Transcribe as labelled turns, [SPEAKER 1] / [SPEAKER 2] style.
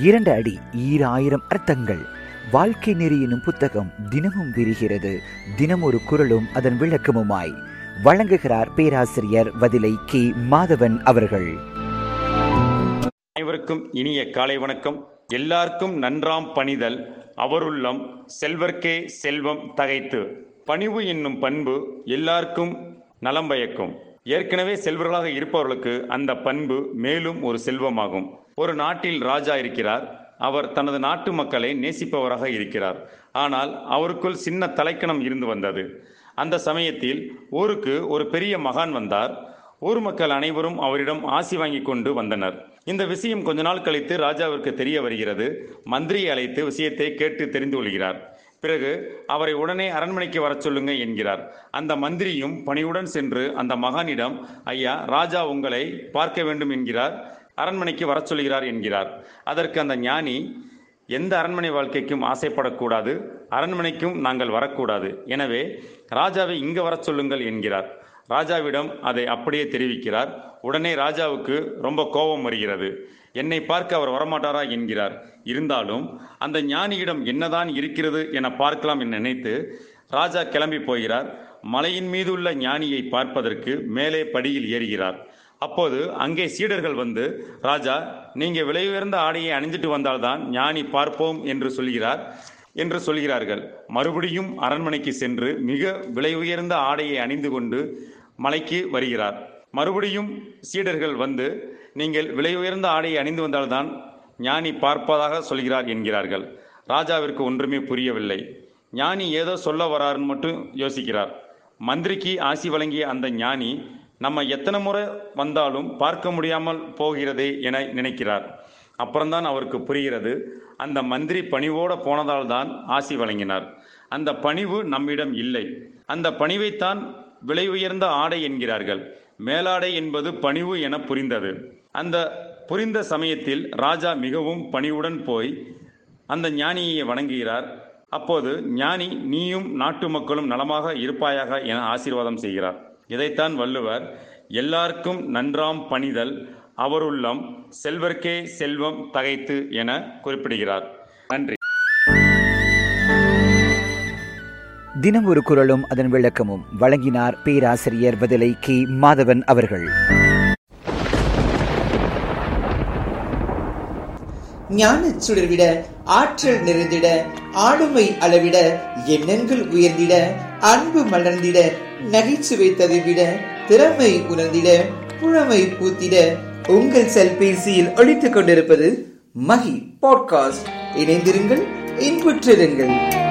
[SPEAKER 1] இரண்டு அடி ஈராயிரம் அர்த்தங்கள். வாழ்க்கை நெறி எனும் புத்தகம் தினமும் விரிகிறது. தினம் ஒரு குரலும் அதன் விளக்கமுமாய். வழங்குகிறார் பேராசிரியர் வதிலை கே. மாதவன் அவர்கள்.
[SPEAKER 2] அனைவருக்கும் இனிய காலை வணக்கம். எல்லாருக்கும் நன்றாம் பணிதல். அவருள்ளம் செல்வர்க்கே செல்வம் தகைத்து. பணிவு என்னும் பண்பு எல்லாருக்கும் நலம் பயக்கும். ஏற்கனவே செல்வர்களாக இருப்பவர்களுக்கு அந்த பண்பு மேலும் ஒரு செல்வமாகும். ஒரு நாட்டில் ராஜா இருக்கிறார். அவர் தனது நாட்டு மக்களை நேசிப்பவராக இருக்கிறார். ஆனால் அவருக்குள் சின்ன தலைக்கணம் இருந்து வந்தது. அந்த சமயத்தில் ஊருக்கு ஒரு பெரிய மகான் வந்தார். ஊர் மக்கள் அனைவரும் அவரிடம் ஆசி வாங்கி கொண்டு வந்தனர். இந்த விஷயம் கொஞ்ச நாள் கழித்து ராஜாவிற்கு தெரிய வருகிறது. மந்திரியை அழைத்து விஷயத்தை கேட்டு தெரிந்து கொள்கிறார். பிறகு அவரை உடனே அரண்மனைக்கு வரச் சொல்லுங்க என்கிறார். அந்த மந்திரியும் பணியுடன் சென்று அந்த மகானிடம் ஐயா ராஜா உங்களை பார்க்க வேண்டும் என்கிறார் அரண்மனைக்கு வரச் சொல்கிறார் என்கிறார். அதற்கு அந்த ஞானி எந்த அரண்மனை வாழ்க்கைக்கும் ஆசைப்படக்கூடாது அரண்மனைக்கும் நாங்கள் வரக்கூடாது. எனவே ராஜாவை இங்கு வரச் சொல்லுங்கள் என்கிறார். ராஜாவிடம் அதை அப்படியே தெரிவிக்கிறார். உடனே ராஜாவுக்கு ரொம்ப கோபம் வருகிறது. என்னை பார்க்க அவர் வரமாட்டாரா? என்கிறார். இருந்தாலும் அந்த ஞானியிடம் என்னதான் இருக்கிறது என பார்க்கலாம் என நினைத்து ராஜா கிளம்பி போகிறார். மலையின் மீது உள்ள ஞானியை பார்ப்பதற்கு மேலே படியில் ஏறுகிறார். அப்போது அங்கே சீடர்கள் வந்து ராஜா நீங்க விலை உயர்ந்த ஆடையை அணிஞ்சிட்டு வந்தால்தான் ஞானி பார்ப்போம் என்று சொல்கிறார். என்று சொல்கிறார்கள். மறுபடியும் அரண்மனைக்கு சென்று மிக விலை உயர்ந்த ஆடையை அணிந்து கொண்டு மலைக்கு வருகிறார். மறுபடியும் சீடர்கள் வந்து நீங்கள் விலை உயர்ந்த ஆடையை அணிந்து வந்தால்தான் ஞானி பார்ப்பதாக சொல்கிறார் என்கிறார்கள். ராஜாவிற்கு ஒன்றுமே புரியவில்லை. ஞானி ஏதோ சொல்ல வராருன்னு மட்டும் யோசிக்கிறார். மந்திரிக்கு ஆசி வழங்கிய அந்த ஞானி நம்ம எத்தனை முறை வந்தாலும் பார்க்க முடியாமல் போகிறதே என நினைக்கிறார். அப்புறம்தான் அவருக்கு புரிகிறது. அந்த மந்திரி பணிவோட போனதால் தான் ஆசி வழங்கினார். அந்த பணிவு நம்மிடம் இல்லை. அந்த பணிவைத்தான் விலை உயர்ந்த ஆடை என்கிறார்கள். மேலாடை என்பது பணிவு என புரிந்தது. அந்த புரிந்த சமயத்தில் ராஜா மிகவும் பணிவுடன் போய் அந்த ஞானியை வணங்குகிறார். அப்போது ஞானி நீயும் நாட்டு மக்களும் நலமாக இருப்பாயாக என ஆசீர்வாதம் செய்கிறார். இதைத்தான் வள்ளுவர் எல்லாருக்கும் நன்றாம் பணிதல் அவருள்ளம் செல்வர்க்கே செல்வம் தகைத்து என குறிப்பிடுகிறார். நன்றி.
[SPEAKER 1] தினம் ஒரு குரலும் அதன் விளக்கமும். வழங்கினார் பேராசிரியர் வதிலை கே. மாதவன் அவர்கள்.
[SPEAKER 3] ஞானச் சுடர்விட ஆற்றல் நிறைந்திட ஆளுமை அளவிட எண்ணங்கள் உயர்ந்திட அன்பு மலர்ந்திட நகைச்சுவை ததுவிட திறமை உணர்ந்திட புழமை பூத்திட உங்கள் செல்பேசியில் ஒழித்துக் கொண்டிருப்பது மகி பாட்காஸ்ட். இணைந்திருங்கள் இன்புற்றிருங்கள்.